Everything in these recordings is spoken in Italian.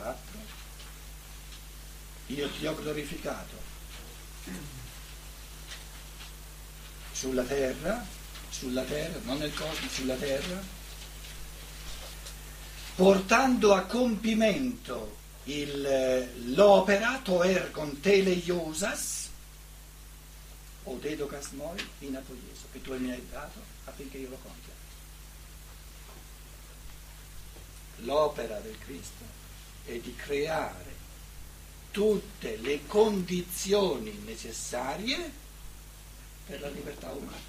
4. Io ti ho glorificato sulla terra, sulla terra, non nel cosmo, sulla terra, portando a compimento il, l'opera toer con teleiosas o dedocas moi in apoieso, che tu mi hai dato affinché io lo compia. L'opera del Cristo è di creare tutte le condizioni necessarie per la libertà umana.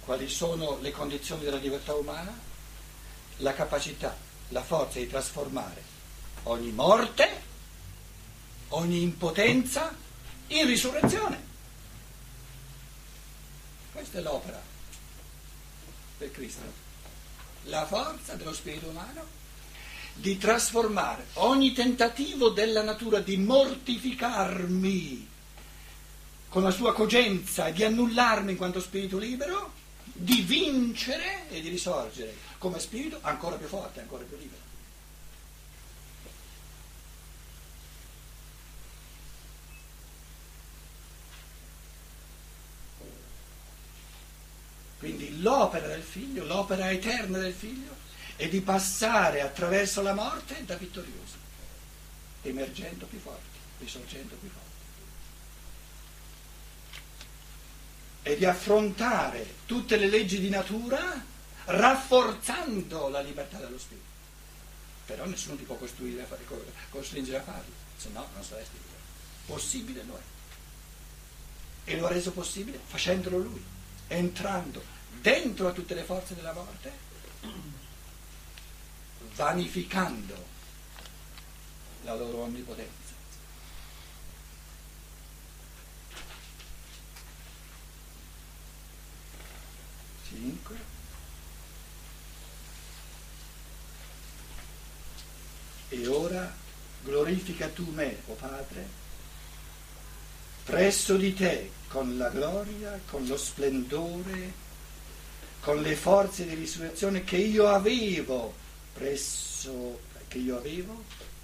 Quali sono le condizioni della libertà umana? La capacità, la forza di trasformare ogni morte, ogni impotenza in risurrezione. Questa è l'opera del Cristo. La forza dello spirito umano di trasformare ogni tentativo della natura di mortificarmi con la sua cogenza e di annullarmi in quanto spirito libero di vincere e di risorgere come spirito ancora più forte, ancora più libero. Quindi l'opera del figlio, l'opera eterna del figlio, è di passare attraverso la morte da vittorioso, emergendo più forti, risorgendo più forti. e di affrontare tutte le leggi di natura rafforzando la libertà dello spirito. Però nessuno ti può costruire costringere a farlo, se no non saresti libero. Possibile lo è. E lo ha reso possibile facendolo lui, entrando dentro a tutte le forze della morte, vanificando la loro onnipotenza. 5. E ora glorifica tu me, o oh Padre, presso di te con la gloria, con lo splendore, con le forze di risurrezione che io avevo presso, che io avevo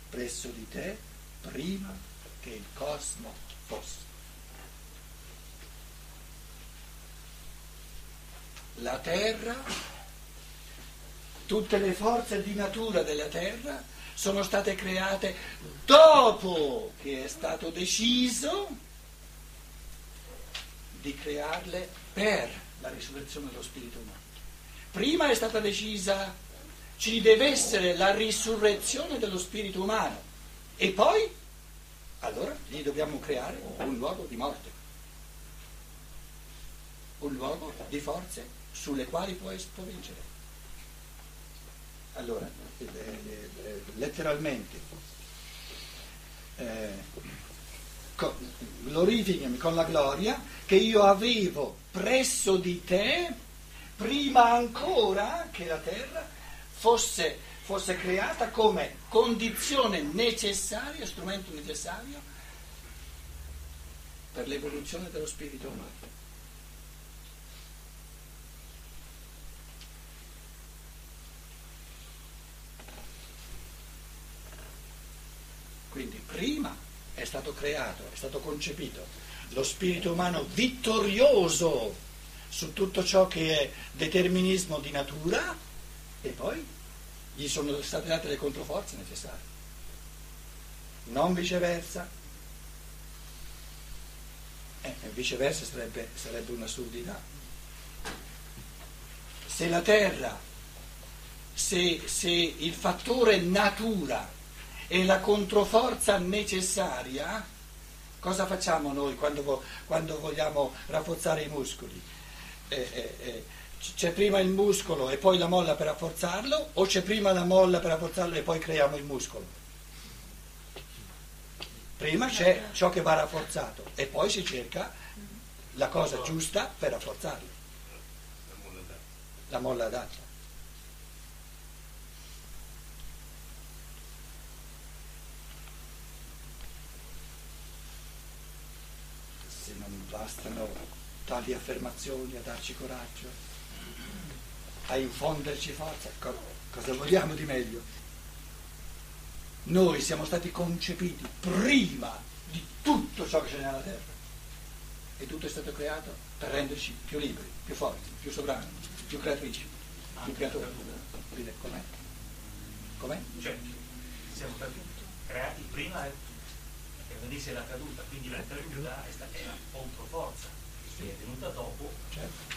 presso di te prima che il cosmo fosse. la terra, tutte le forze di natura della terra sono state create dopo che è stato deciso di crearle per la risurrezione dello spirito umano. Prima è stata decisa, ci deve essere la risurrezione dello spirito umano e poi, allora, gli dobbiamo creare un luogo di morte, un luogo di forze sulle quali può, può vincere. Allora, eh, eh, letteralmente, eh, glorificami con la gloria che io avevo presso di te prima ancora che la terra fosse, fosse creata come condizione necessaria, strumento necessario per l'evoluzione dello spirito umano. Quindi prima è stato creato, è stato concepito lo spirito umano vittorioso su tutto ciò che è determinismo di natura e poi gli sono state date le controforze necessarie. Non viceversa. Eh, viceversa sarebbe, sarebbe un'assurdità. Se la terra, se, se il fattore natura e la controforza necessaria, cosa facciamo noi quando, quando vogliamo rafforzare i muscoli? Eh, eh, eh, c'è prima il muscolo e poi la molla per rafforzarlo o c'è prima la molla per rafforzarlo e poi creiamo il muscolo? Prima c'è ciò che va rafforzato e poi si cerca la cosa giusta per rafforzarlo. La molla adatta. Bastano tali affermazioni a darci coraggio. a infonderci forza. Co- cosa vogliamo di meglio? Noi siamo stati concepiti prima di tutto ciò che c'è nella terra e tutto è stato creato per renderci più liberi, più forti, più sovrani, più creatrici, più creatori. Com'è? Com'è? Cioè, siamo stati creati prima che venisse la caduta, quindi la caduta è stata una controforza che è venuta dopo Certo,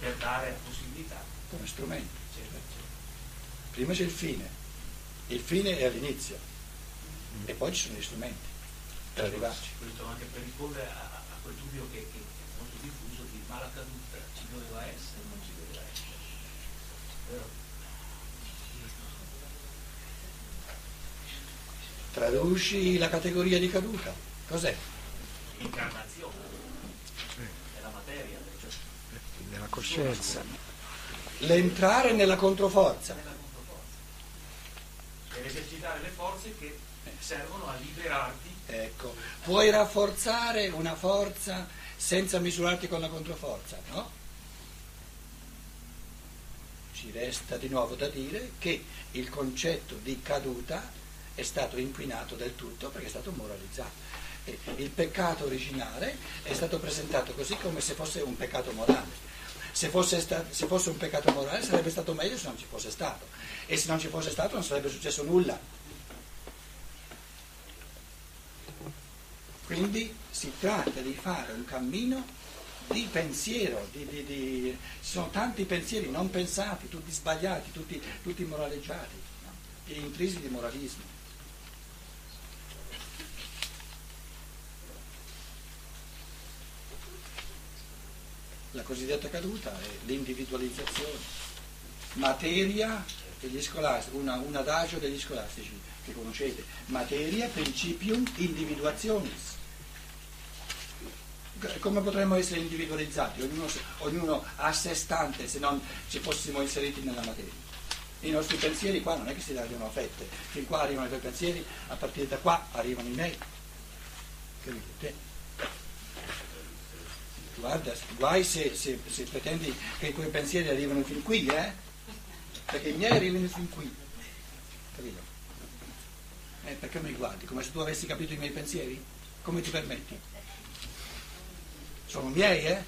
per dare la possibilità. come strumento. Certo. Prima c'è il fine, il fine è all'inizio e poi ci sono gli strumenti per arrivarci. Questo anche per rispondere a, a quel dubbio che, che è molto diffuso di ma la caduta ci doveva essere o non ci doveva essere. Vero? Traduci la categoria di caduta. Cos'è? L'incarnazione della materia, cioè nella coscienza. L'entrare nella controforza. nella controforza. Per esercitare le forze che servono a liberarti Ecco, puoi rafforzare una forza senza misurarti con la controforza, no? Ci resta di nuovo da dire che il concetto di caduta è stato inquinato del tutto perché è stato moralizzato. Il peccato originale è stato presentato così come se fosse un peccato morale. Se fosse, sta- se fosse un peccato morale sarebbe stato meglio se non ci fosse stato. E se non ci fosse stato non sarebbe successo nulla. Quindi si tratta di fare un cammino di pensiero, di- di- di- ci sono tanti pensieri non pensati, tutti sbagliati, tutti, tutti moraleggiati, no? intrisi di moralismo. La cosiddetta caduta è l'individualizzazione. Materia degli scolastici, una- un adagio degli scolastici che conoscete, materia principium individuationis. Come potremmo essere individualizzati? Ognuno, ognuno a sé stante se non ci fossimo inseriti nella materia. I nostri pensieri qua non è che si arrivano a fette, fin qua arrivano i tuoi pensieri, a partire da qua arrivano i miei. Capite? Guarda, guai se, se- se pretendi che i tuoi pensieri arrivano fin qui, eh? Perché i miei arrivano fin qui. Capito? Eh, perché mi guardi? Come se tu avessi capito i miei pensieri? Come ti permetti? Sono miei, eh?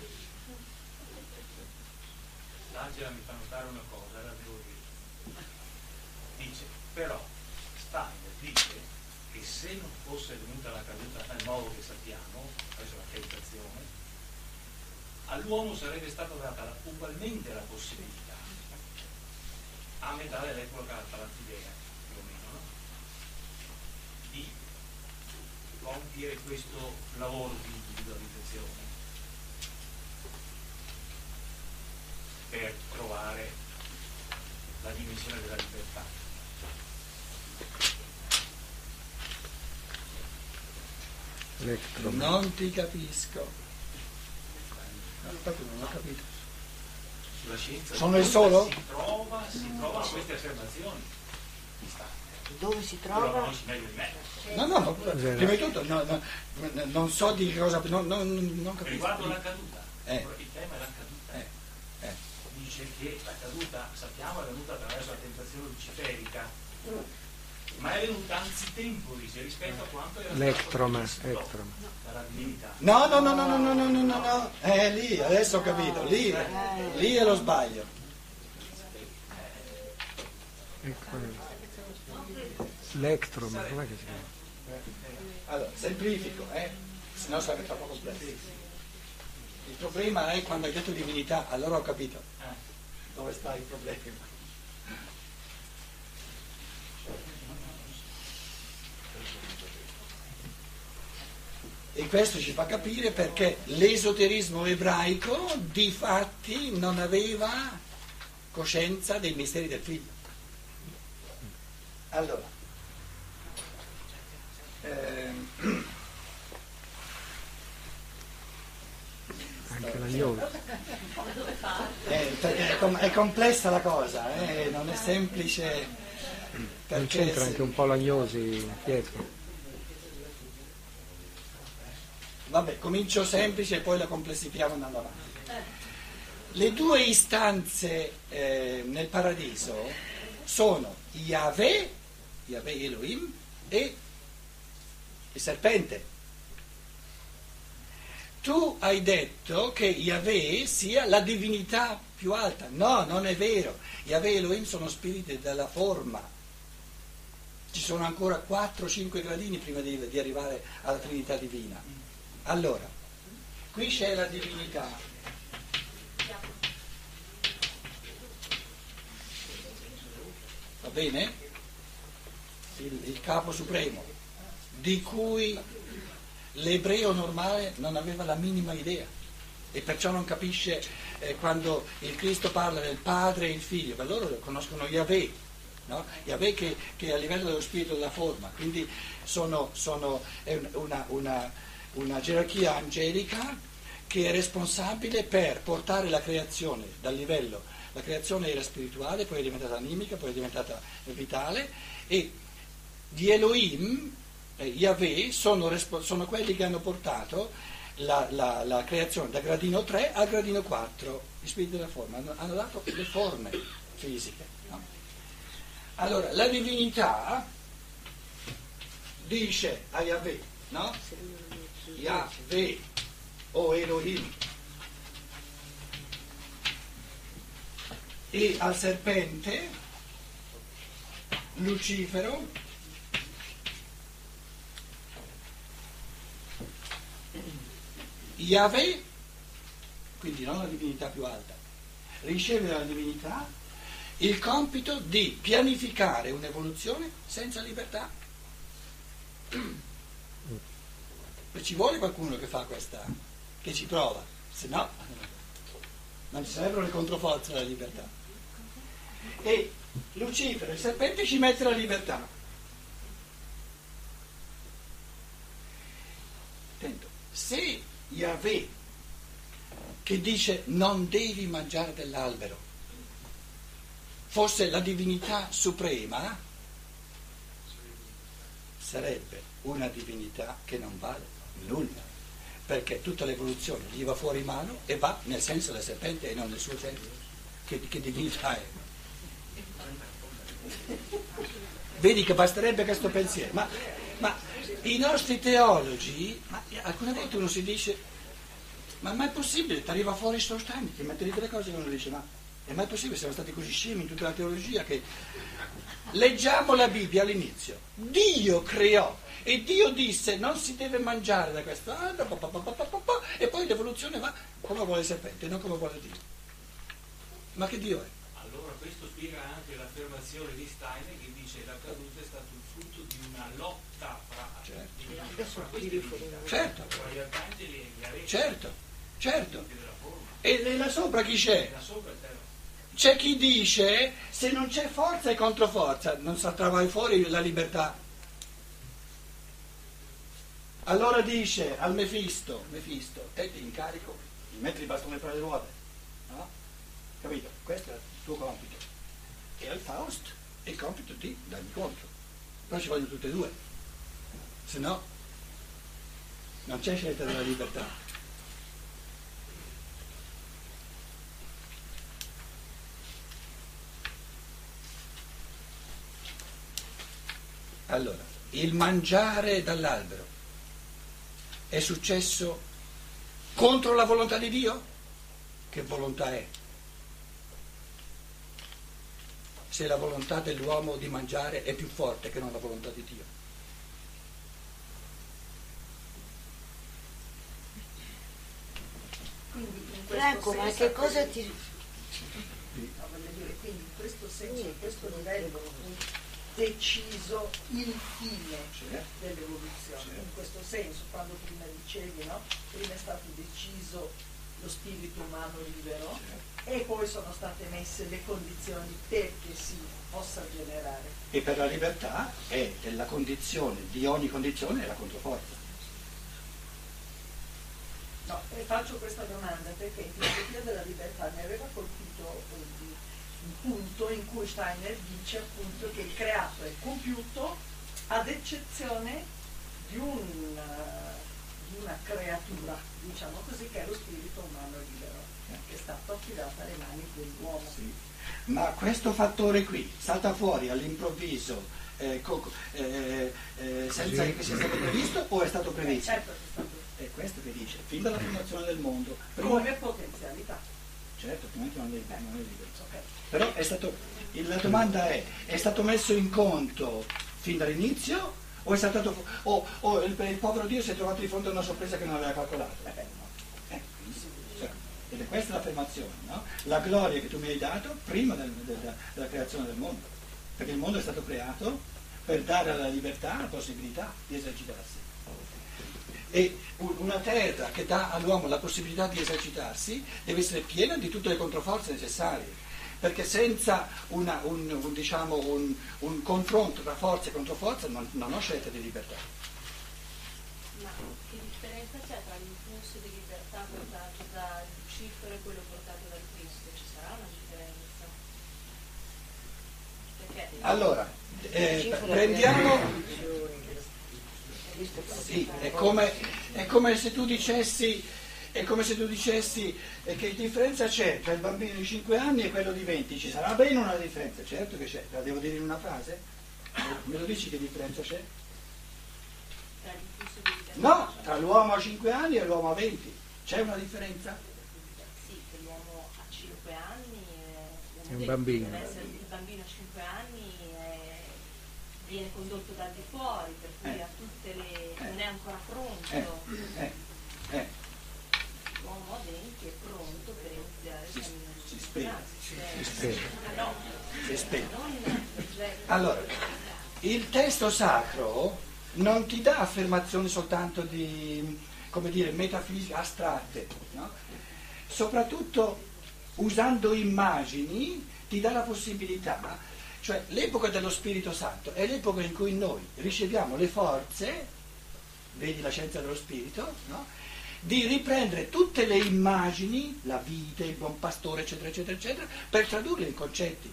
L'Angela mi fa notare una cosa, la devo dire. Dice, però Steiner dice che se non fosse venuta la caduta nel modo che sappiamo, adesso la tentazione, all'uomo sarebbe stata data ugualmente la possibilità, a metà dell'epoca tarantidea, più o meno, no? di compiere questo lavoro di individualizzazione per trovare la dimensione della libertà. Electrum. Non ti capisco. No, proprio non ho capito. Sono il si solo? trova, si trovano queste affermazioni. Dove si trova? conosci meglio di me. No, no, no, prima di tutto no, no, non so di cosa, non, non, non capisco. Riguardo la caduta, Eh. il tema è la caduta. Eh, eh. Dice che la caduta, sappiamo, è venuta attraverso la tentazione luciferica, ma è venuta anzitempo, dice, rispetto a quanto era Electrum, stato previsto electrum. dalla divinità. No, no, no, no, no, no, no, no, no, no. Eh, lì, adesso ho capito, lì, lì è lo sbaglio. Ecco. Electrum, com'è che si chiama? Allora, semplifico, eh? Se no sarebbe troppo complesso. Il problema è quando hai detto divinità, allora ho capito Eh. dove sta il problema. E questo ci fa capire perché l'esoterismo ebraico di fatti non aveva coscienza dei misteri del figlio. Allora, ehm, Anche la yoga. Eh, perché è, com- è complessa la cosa, eh, non è semplice. Non perché c'entra se- anche un po' l'agnosi, Pietro. Vabbè, comincio semplice e poi la complessifichiamo andando avanti. Le due istanze eh, nel paradiso sono Yahweh, Yahweh Elohim, e il serpente. Tu hai detto che Yahweh sia la divinità più alta. No, non è vero. Yahweh e Elohim sono spiriti della forma. Ci sono ancora 4-5 gradini prima di, di arrivare alla Trinità divina. Allora, qui c'è la divinità. Va bene? Il, il capo supremo, di cui l'ebreo normale non aveva la minima idea e perciò non capisce eh, quando il Cristo parla del padre e il figlio, per loro conoscono Yahweh, no? Yahweh che, che, è a livello dello spirito della forma, quindi sono, sono, è una, una, una gerarchia angelica che è responsabile per portare la creazione dal livello, la creazione era spirituale, poi è diventata animica, poi è diventata vitale e di Elohim, eh, Yahweh, sono, sono quelli che hanno portato la, la, la, creazione da gradino 3 a gradino 4, gli spiriti della forma, hanno, hanno dato le forme fisiche. No? Allora, la divinità dice a Yahweh, no? Yahweh o Elohim, e al serpente, Lucifero, Yahweh, quindi non la divinità più alta, riceve dalla divinità il compito di pianificare un'evoluzione senza libertà. E ci vuole qualcuno che fa questa, che ci prova, se no non ci sarebbero le controforze della libertà. E Lucifero, il serpente, ci mette la libertà. Attento, se Yahweh che dice non devi mangiare dell'albero, fosse la divinità suprema, sarebbe una divinità che non vale nulla, perché tutta l'evoluzione gli va fuori mano e va nel senso del serpente e non nel suo senso. Che, che divinità è? Vedi che basterebbe questo pensiero, ma, ma i nostri teologi, alcune volte uno si dice, ma è mai possibile? Ti arriva fuori Sostani, ti mette lì delle cose che uno dice, ma è mai possibile? Siamo stati così scemi in tutta la teologia che leggiamo la Bibbia all'inizio. Dio creò e Dio disse non si deve mangiare da questo albero, e poi l'evoluzione va come vuole il serpente, non come vuole Dio. Ma che Dio è? Allora questo spiega anche l'affermazione di Steiner che dice che la caduta è stato il frutto di una lotta fra Certo. Certo, certo. E là sopra chi c'è? C'è chi dice se non c'è forza e controforza, non salterà mai fuori la libertà. Allora dice al Mefisto, Mefisto, te ti incarico di mettere il bastone fra le ruote. No? Capito? Questo è il tuo compito. E al Faust è il compito di dargli contro. Però ci vogliono tutte e due. Se no non c'è scelta della libertà. Allora, il mangiare dall'albero è successo contro la volontà di Dio? Che volontà è? Se la volontà dell'uomo di mangiare è più forte che non la volontà di Dio. Franco, ma che cosa ti... No, dire, quindi in questo senso, in questo livello deciso il fine certo. dell'evoluzione, certo. in questo senso, quando prima dicevi, no? prima è stato deciso lo spirito umano libero certo. e poi sono state messe le condizioni perché si possa generare. E per la libertà è la condizione di ogni condizione è la controforza. No, e faccio questa domanda perché in filosofia della libertà mi aveva colpito un punto in cui Steiner dice appunto che il creato è compiuto ad eccezione di, un, di una creatura, diciamo così, che è lo spirito umano libero, che stato affidato alle mani dell'uomo. Sì. Ma questo fattore qui salta fuori all'improvviso eh, eh, eh, senza che sia stato previsto o è stato previsto? Certo è stato È questo che dice, fin dalla formazione del mondo. Prima, come potenzialità. certo, prima non è, non è libero. Ok. Però stato, la domanda è, è stato messo in conto fin dall'inizio o stato, o, o il, il povero Dio si è trovato di fronte a una sorpresa che non aveva calcolato? Eh, no. Eh, cioè, ed è questa l'affermazione, no? La gloria che tu mi hai dato prima del- del- della creazione del mondo. Perché il mondo è stato creato per dare alla libertà la possibilità di esercitarsi. E un- una terra che dà all'uomo la possibilità di esercitarsi deve essere piena di tutte le controforze necessarie, perché senza una- un, un, diciamo, un- un confronto tra forza e controforza non, non ho scelta di libertà. Ma che differenza c'è tra l'impulso di libertà portato da Lucifero e quello portato dal Cristo? Ci sarà una differenza? Perché Allora, eh, prendiamo... Sì, è come, è come se tu dicessi, è come se tu dicessi eh, che differenza c'è tra il bambino di 5 anni e quello di 20. Ci sarà bene una differenza? Certo che c'è, la devo dire in una frase? Me lo dici che differenza c'è? No, tra l'uomo a 5 anni e l'uomo a 20. C'è una differenza? Sì, che l'uomo a 5 anni eh, È un bambino. il bambino a 5 anni eh, viene condotto dal di fuori, per cui Eh. ha tutte le. Eh. non è ancora pronto. Eh, eh. L'uomo a 20 è pronto per iniziare Si- il cammino si di spera, spera. non progetto. Allora, il testo sacro non ti dà affermazioni soltanto di, come dire, metafisiche astratte, no? soprattutto usando immagini ti dà la possibilità, cioè l'epoca dello Spirito Santo è l'epoca in cui noi riceviamo le forze, vedi la scienza dello Spirito, no? Di riprendere tutte le immagini, la vita, il buon pastore, eccetera, eccetera, eccetera, per tradurle in concetti.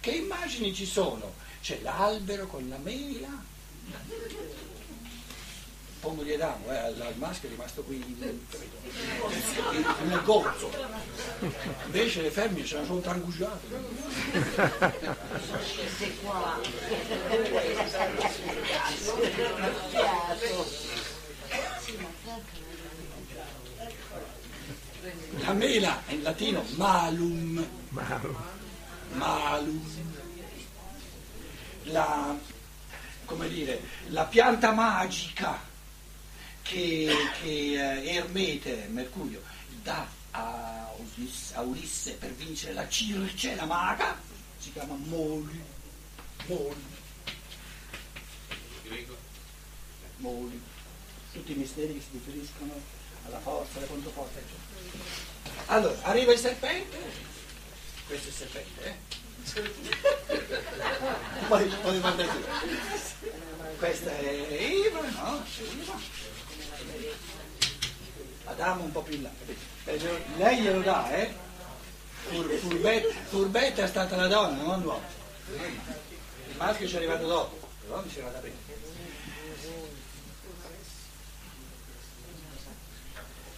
Che immagini ci sono? C'è l'albero con la mela. Un po' gli Adamo, eh, al, maschio è rimasto qui nel gozzo. Invece le femmine se ne sono trangugiate. Scese qua. Sì, ma Franco La mela è in latino malum. Ma malum. La, come dire, la pianta magica che, che eh, Ermete, Mercurio, dà a Ulisse, a Ulisse per vincere la Circe, la maga, si chiama Moli. Moli. Moli. Tutti i misteri che si riferiscono alla forza, alla controforza, eccetera. Allora, arriva il serpente, questo è il serpente, eh? poi, poi guarda tu. Questa è Eva, no? Adamo un po' più in là, capito? Eh, Lei glielo dà, eh? Fur- furbetta, furbetta è stata la donna, non l'uomo. Il maschio ci è arrivato dopo, l'uomo ci è arrivato prima.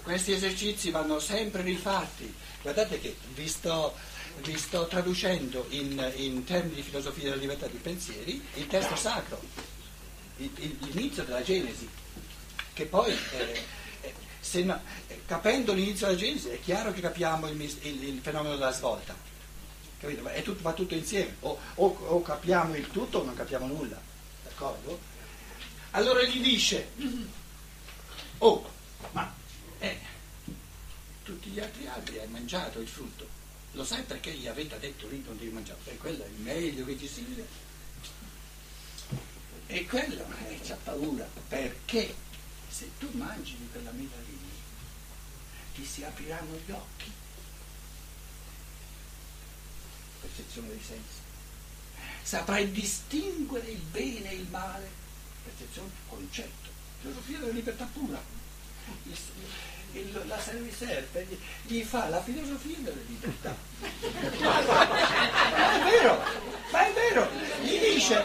Questi esercizi vanno sempre rifatti. Guardate che vi sto, vi sto traducendo in, in termini di filosofia della libertà di pensieri il testo sacro, il- l'inizio della Genesi, che poi, eh, eh, no- eh, capendo l'inizio della Genesi, è chiaro che capiamo il, il- fenomeno della svolta. Tutto- va tutto insieme, o, o- o capiamo il tutto o non capiamo nulla, d'accordo? Allora gli dice, oh, ma eh, tutti gli altri alberi hai mangiato il frutto, lo sai perché gli avete detto lì non devi mangiare? Perché quello è il meglio che ci sia. E quello eh, c'ha paura, perché se tu mangi di quella mela lì, ti si apriranno gli occhi. Percezione dei sensi. Saprai distinguere il bene e il male. Percezione, concetto. Filosofia della libertà pura. Il- la Serviserpe gli, gli fa la filosofia della libertà. Ma è vero, ma è vero, gli dice,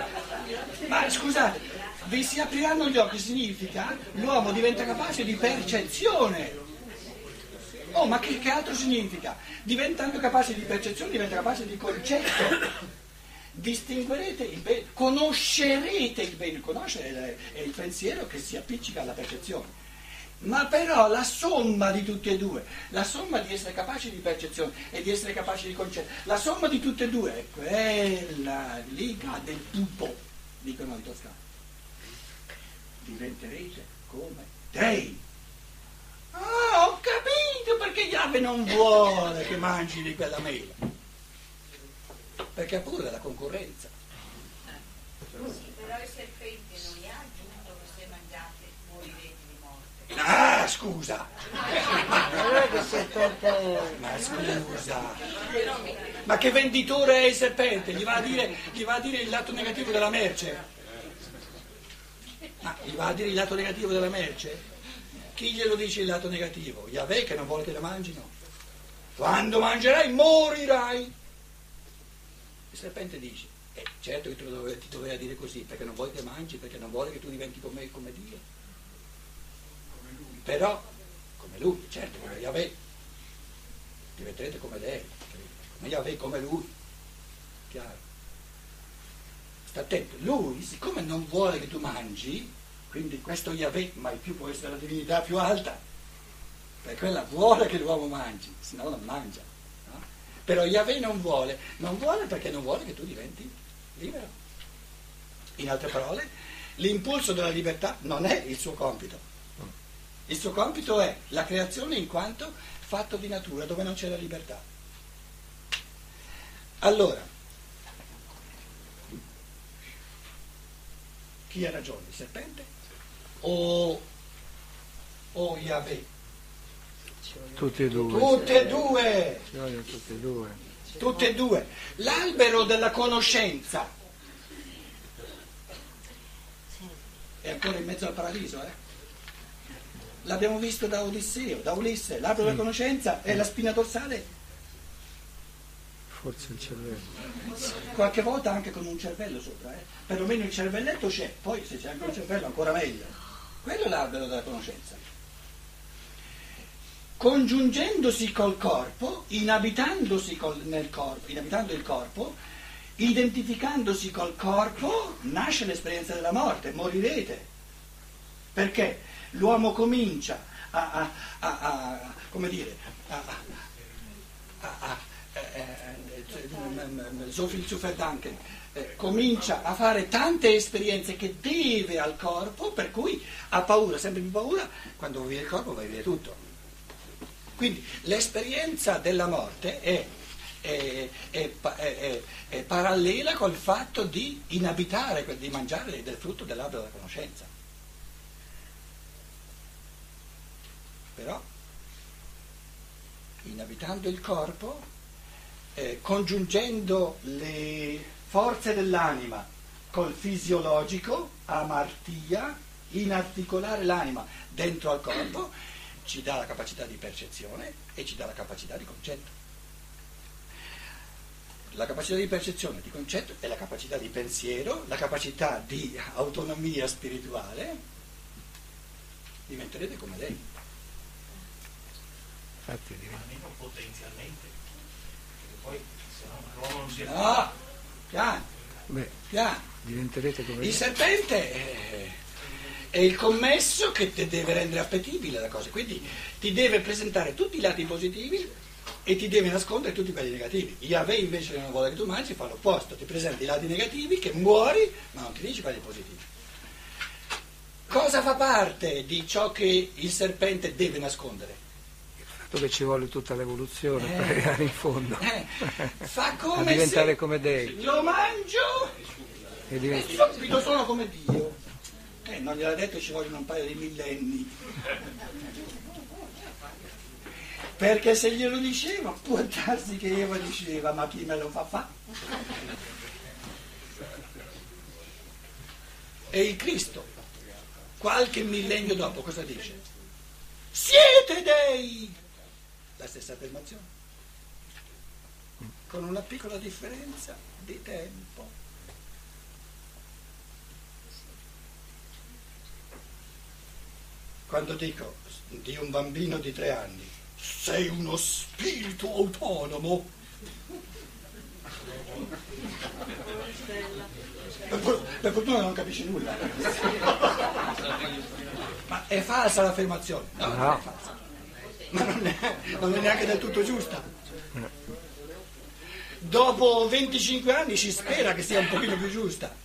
ma scusate, vi si apriranno gli occhi significa l'uomo diventa capace di percezione. Oh, ma che, che altro significa? Diventando capaci di percezione, diventa capace di concetto. Distinguerete il bene, conoscerete il bene, conoscere è il pensiero che si appiccica alla percezione. Ma però la somma di tutti e due, la somma di essere capaci di percezione e di essere capaci di concetto, la somma di tutte e due è quella liga del pupo, dicono i toscani. Diventerete come dei. Ah, ho capito perché Yahweh non vuole che mangi di quella mela. Perché ha paura della concorrenza. Sì, però il serpente non gli ha aggiunto che se mangiate morirete di morte. Ah, scusa, ma scusa. Ma che venditore è il serpente? Gli va a dire, gli va a dire il lato negativo della merce? Ma gli va a dire il lato negativo della merce? Chi glielo dice il lato negativo? Yahweh che non vuole che la mangino. Quando mangerai morirai. Il serpente dice, eh, certo che ti doveva dire così, perché non vuole che mangi, perché non vuole che tu diventi come, come Dio. Però, come lui, certo, come Yahweh, diventerete come lei, come Yahweh, come lui. Chiaro? Sta attento, lui, siccome non vuole che tu mangi, quindi questo Yahweh mai più può essere la divinità più alta, perché quella vuole che l'uomo mangi, se no non mangia. no? Però Yahweh non vuole, non vuole perché non vuole che tu diventi libero. In altre parole, l'impulso della libertà non è il suo compito. Il suo compito è la creazione in quanto fatto di natura, dove non c'è la libertà. Allora, chi ha ragione, il serpente o, o Yahweh? Tutti e due. Tutte e due! Tutti e due. Tutte e due. L'albero della conoscenza è ancora in mezzo al paradiso, eh? L'abbiamo visto da Odisseo, da Ulisse. L'albero della conoscenza è la spina dorsale, Forse il cervello. qualche volta anche con un cervello sopra, eh? Perlomeno il cervelletto c'è, poi se c'è anche un cervello ancora meglio. Quello è l'albero della conoscenza. Congiungendosi col corpo, inabitandosi col- nel corpo, inabitando il corpo, identificandosi col corpo, nasce l'esperienza della morte, morirete. Perché l'uomo comincia a, a- a- a- dire, eh, eh, so viel zu verdanken, eh, comincia a fare tante esperienze che deve al corpo, per cui ha paura, sempre più paura, quando via il corpo va via tutto. Quindi l'esperienza della morte è, è- è- è parallela col fatto di inabitare, di mangiare del frutto dell'albero della conoscenza. Però, inabitando il corpo, eh, congiungendo le forze dell'anima col fisiologico, amartia, inarticolare l'anima dentro al corpo, ci dà la capacità di percezione e ci dà la capacità di concetto. La capacità di percezione di concetto è la capacità di pensiero, la capacità di autonomia spirituale. Diventerete come lei. Infatti diventa- almeno potenzialmente. Perché poi se no l'uomo non si No, piano, Beh, piano. diventerete come Il serpente è, è il commesso che ti deve rendere appetibile la cosa, quindi ti deve presentare tutti i lati positivi e ti deve nascondere tutti quelli negativi. Yahweh invece che non vuole che tu mangi fa l'opposto, ti presenta i lati negativi che muori ma non ti dice quelli positivi. Cosa fa parte di ciò che il serpente deve nascondere? Che ci vuole tutta l'evoluzione per Eh. arrivare in fondo. Eh, fa A come diventare se come dei. lo mangio E e subito sono come Dio. Eh, non gliel'ha detto ci vogliono un paio di millenni. Perché se glielo diceva, può darsi che Eva diceva, ma chi me lo fa fa? E il Cristo, qualche millennio dopo, cosa dice? Siete dei! La stessa affermazione. Con una piccola differenza di tempo. Quando dico di un bambino di tre anni sei uno spirito autonomo. Per, for- per fortuna non capisce nulla. Ma è falsa l'affermazione? No, non No. è falsa. Ma non è, non è neanche del tutto giusta. Dopo 25 anni si spera che sia un pochino più giusta.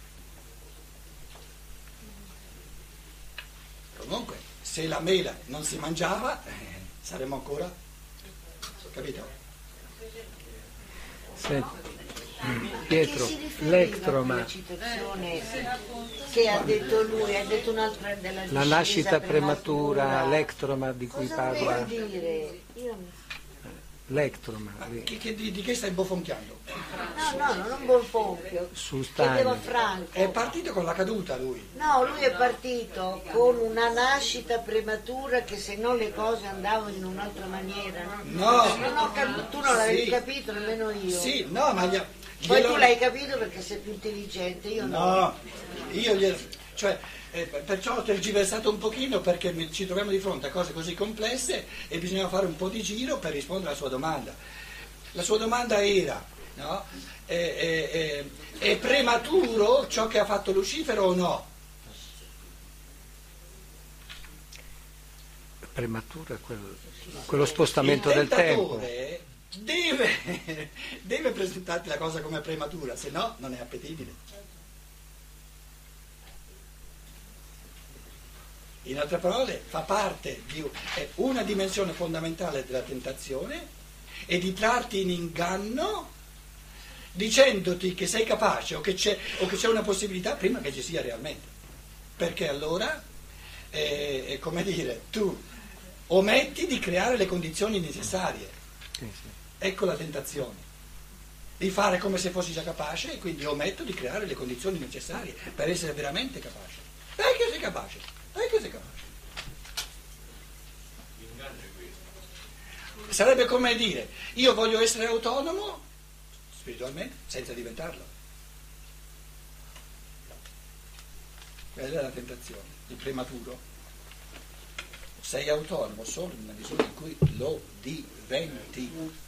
Comunque, se la mela non si mangiava, eh, saremmo ancora, capito? Senti, Pietro, l'ectroma, che ha detto lui, ha detto un'altra della la nascita prematura, l'ectroma di cui Cosa parla, vuol dire? Io l'ectroma, di- Che- che- di, di che stai bofonchiando? No, no, non fompio. Su Chiedevo. Franco. È partito con la caduta lui. No, lui è partito con una nascita prematura che se no le cose andavano in un'altra maniera. No. Non ho cap- tu non l'avevi Sì. capito, nemmeno io. Sì, no, ma gli, Poi glielo- tu l'hai capito perché sei più intelligente, io no. No, io glielo... Cioè, eh, perciò ho tergiversato un pochino perché mi- ci troviamo di fronte a cose così complesse e bisogna fare un po' di giro per rispondere alla sua domanda. La sua domanda era, no? È, è- è- è prematuro ciò che ha fatto Lucifero o no? prematura, quel- quello spostamento del Il tempo. Deve, deve presentarti la cosa come prematura, se no non è appetibile. In altre parole, fa parte di una dimensione fondamentale della tentazione e di trarti in inganno dicendoti che sei capace o che c'è, o che c'è una possibilità prima che ci sia realmente. Perché allora, eh, come dire, tu ometti di creare le condizioni necessarie. Ecco la tentazione. Di fare come se fossi già capace e quindi ometto di creare le condizioni necessarie per essere veramente capace. Dai che sei capace, dai che sei capace. Sarebbe come dire, io voglio essere autonomo spiritualmente senza diventarlo. Quella è la tentazione, il prematuro. Sei autonomo solo nella misura in cui lo diventi.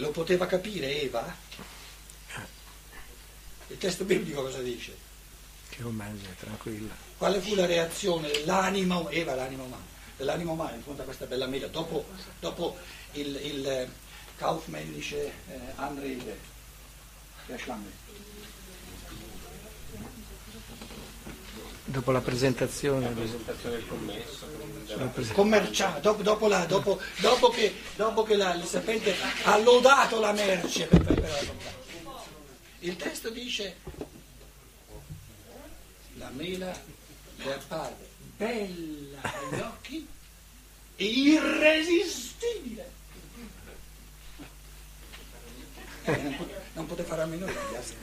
Lo poteva capire Eva? Il testo biblico cosa dice? Che mangia, tranquilla. Quale fu la reazione dell'anima, Eva l'anima umana, dell'anima umana di fronte a questa bella mela, dopo, dopo il, il kaufmännische eh, Anrede der Schlange? Dopo la presentazione, di- presentazione del commesso. la prese- commerciale, dopo, dopo la- dopo- dopo che, dopo che la- il serpente ha lodato la merce per, per, per la. Il testo dice la mela le apparve bella agli occhi e irresistibile. Eh, non, pot- non poteva fare a meno di mangiarsi.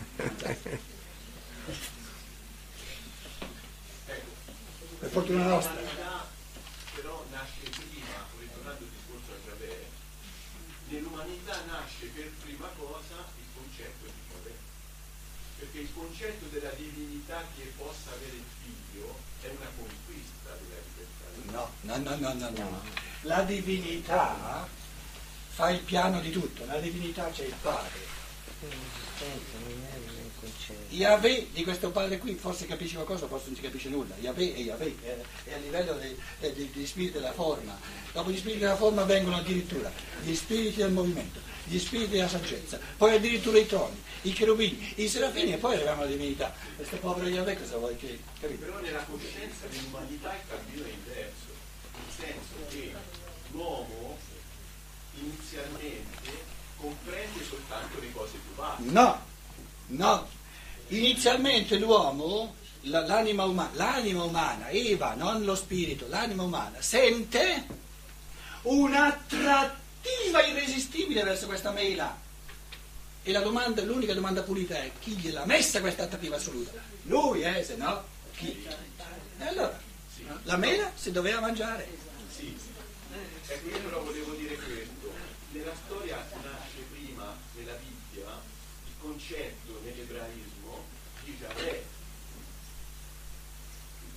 Per fortuna nostra. L'umanità però nasce prima, ritornando al discorso a Giavé, nell'umanità nasce per prima cosa il concetto di Giavé. Perché il concetto della divinità che possa avere il figlio è una conquista della libertà. No, no, no, no, no, no. La divinità fa il piano di tutto, la divinità c'è il padre. Yahweh di questo padre qui forse capisce qualcosa, forse non si capisce nulla. Yahweh è Yahweh, è, a livello degli spiriti della forma. Dopo gli spiriti della forma vengono addirittura gli spiriti del movimento, gli spiriti della saggezza, poi addirittura i troni, i cherubini, i serafini e poi arriviamo alla divinità. Questo povero Yahweh cosa vuoi che... Capito? Però nella coscienza dell'umanità il cammino è inverso, nel senso che l'uomo inizialmente comprende soltanto le cose più basse. No, no. Inizialmente l'uomo, la- l'anima, umana, l'anima umana, Eva, non lo spirito, l'anima umana, sente un'attrattiva irresistibile verso questa mela. E la domanda, l'unica domanda pulita è chi gliel'ha messa questa attrattiva assoluta? Lui, eh, se no, chi? E allora, la mela si doveva mangiare. Sì, ecco io però volevo dire questo, nella storia nasce prima nella Bibbia il concetto nell'ebraismo di Yahweh.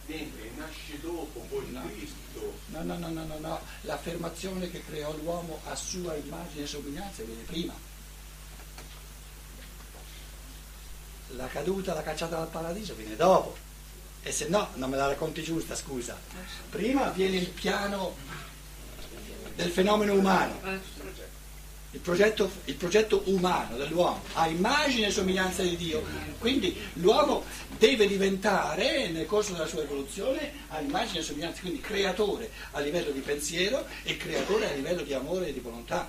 dentro e nasce dopo poi No. Cristo. No, no, no, no, no, no. L'affermazione che creò l'uomo a sua immagine e somiglianza viene prima. La caduta, la cacciata dal paradiso viene dopo. E se no, non me la racconti giusta, scusa. Prima avviene il piano del fenomeno umano. Il progetto, il progetto umano dell'uomo a immagine e somiglianza di Dio. Quindi l'uomo deve diventare nel corso della sua evoluzione a immagine e somiglianza, quindi creatore a livello di pensiero e creatore a livello di amore e di volontà.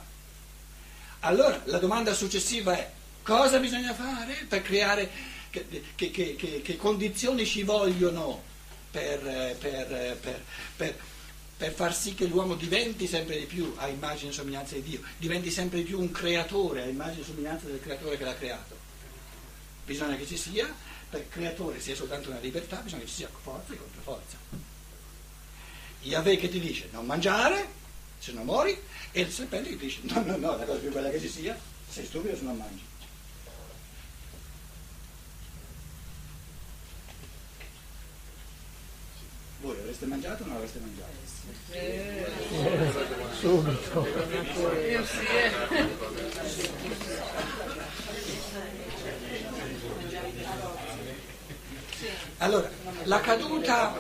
Allora la domanda successiva è cosa bisogna fare per creare, che, che- che- che- condizioni ci vogliono per, per, per- per- per far sì che l'uomo diventi sempre di più a immagine e somiglianza di Dio, diventi sempre di più un creatore a immagine e somiglianza del creatore che l'ha creato. Bisogna che ci sia, per creatore sia soltanto una libertà, bisogna che ci sia forza e controforza. Yahweh che ti dice non mangiare, se no muori, e il serpente che ti dice no, no, no, la cosa più bella che ci sia, sei stupido se non mangi. Voi avreste mangiato o non avreste mangiato? Subito. Allora, la caduta,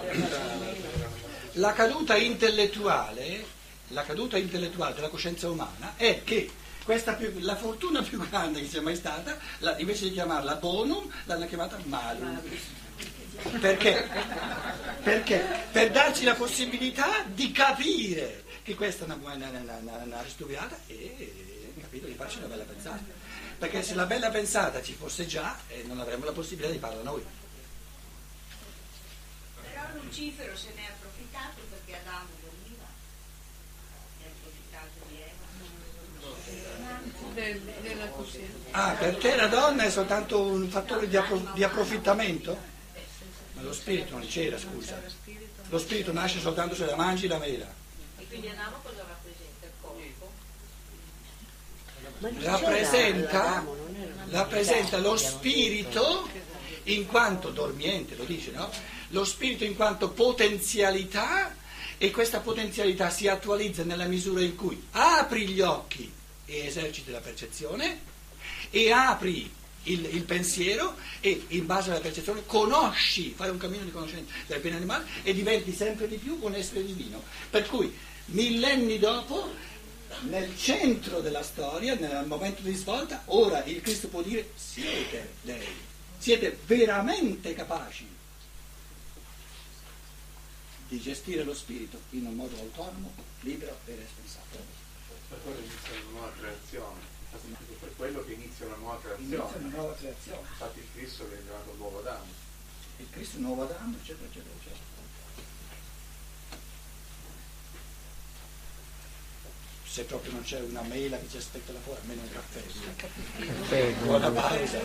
la caduta intellettuale, la caduta intellettuale della coscienza umana è che più- la fortuna più grande che sia mai stata, la- invece di chiamarla bonum, l'hanno chiamata malum. Perché? Perché? Per darci la possibilità di capire che questa è una, una, una, una, una stupiata e capito, di farci una bella pensata. Perché se la bella pensata ci fosse già, eh, non avremmo la possibilità di farla noi. Però Lucifero se ne è approfittato perché Adamo dormiva. Si è approfittato di Eva. Del- della coscienza. Ah, per te la donna è soltanto un fattore di, appro- di approfittamento? Ma lo spirito non c'era, scusa. Lo spirito nasce soltanto se la mangi la mela. E quindi Adamo cosa rappresenta? Il corpo? Rappresenta, rappresenta lo spirito in quanto dormiente, lo dice, no? Lo spirito in quanto potenzialità e questa potenzialità si attualizza nella misura in cui apri gli occhi e eserciti la percezione e apri il, il pensiero e in base alla percezione conosci, fai un cammino di conoscenza del bene e del male e diventi sempre di più un essere divino. Per cui millenni dopo, nel centro della storia, nel momento di svolta, ora il Cristo può dire siete dei, siete veramente capaci di gestire lo spirito in un modo autonomo, libero e responsabile. Per quello inizia una nuova creazione. Quello che inizia una nuova Inizia una creazione. nuova creazione. Infatti il Cristo viene chiamato l'uovo Adamo. Il Cristo è un nuovo Adamo, eccetera, eccetera, eccetera. Se proprio non c'è una mela che ci aspetta là fuori, almeno un caffè. Buona pausa.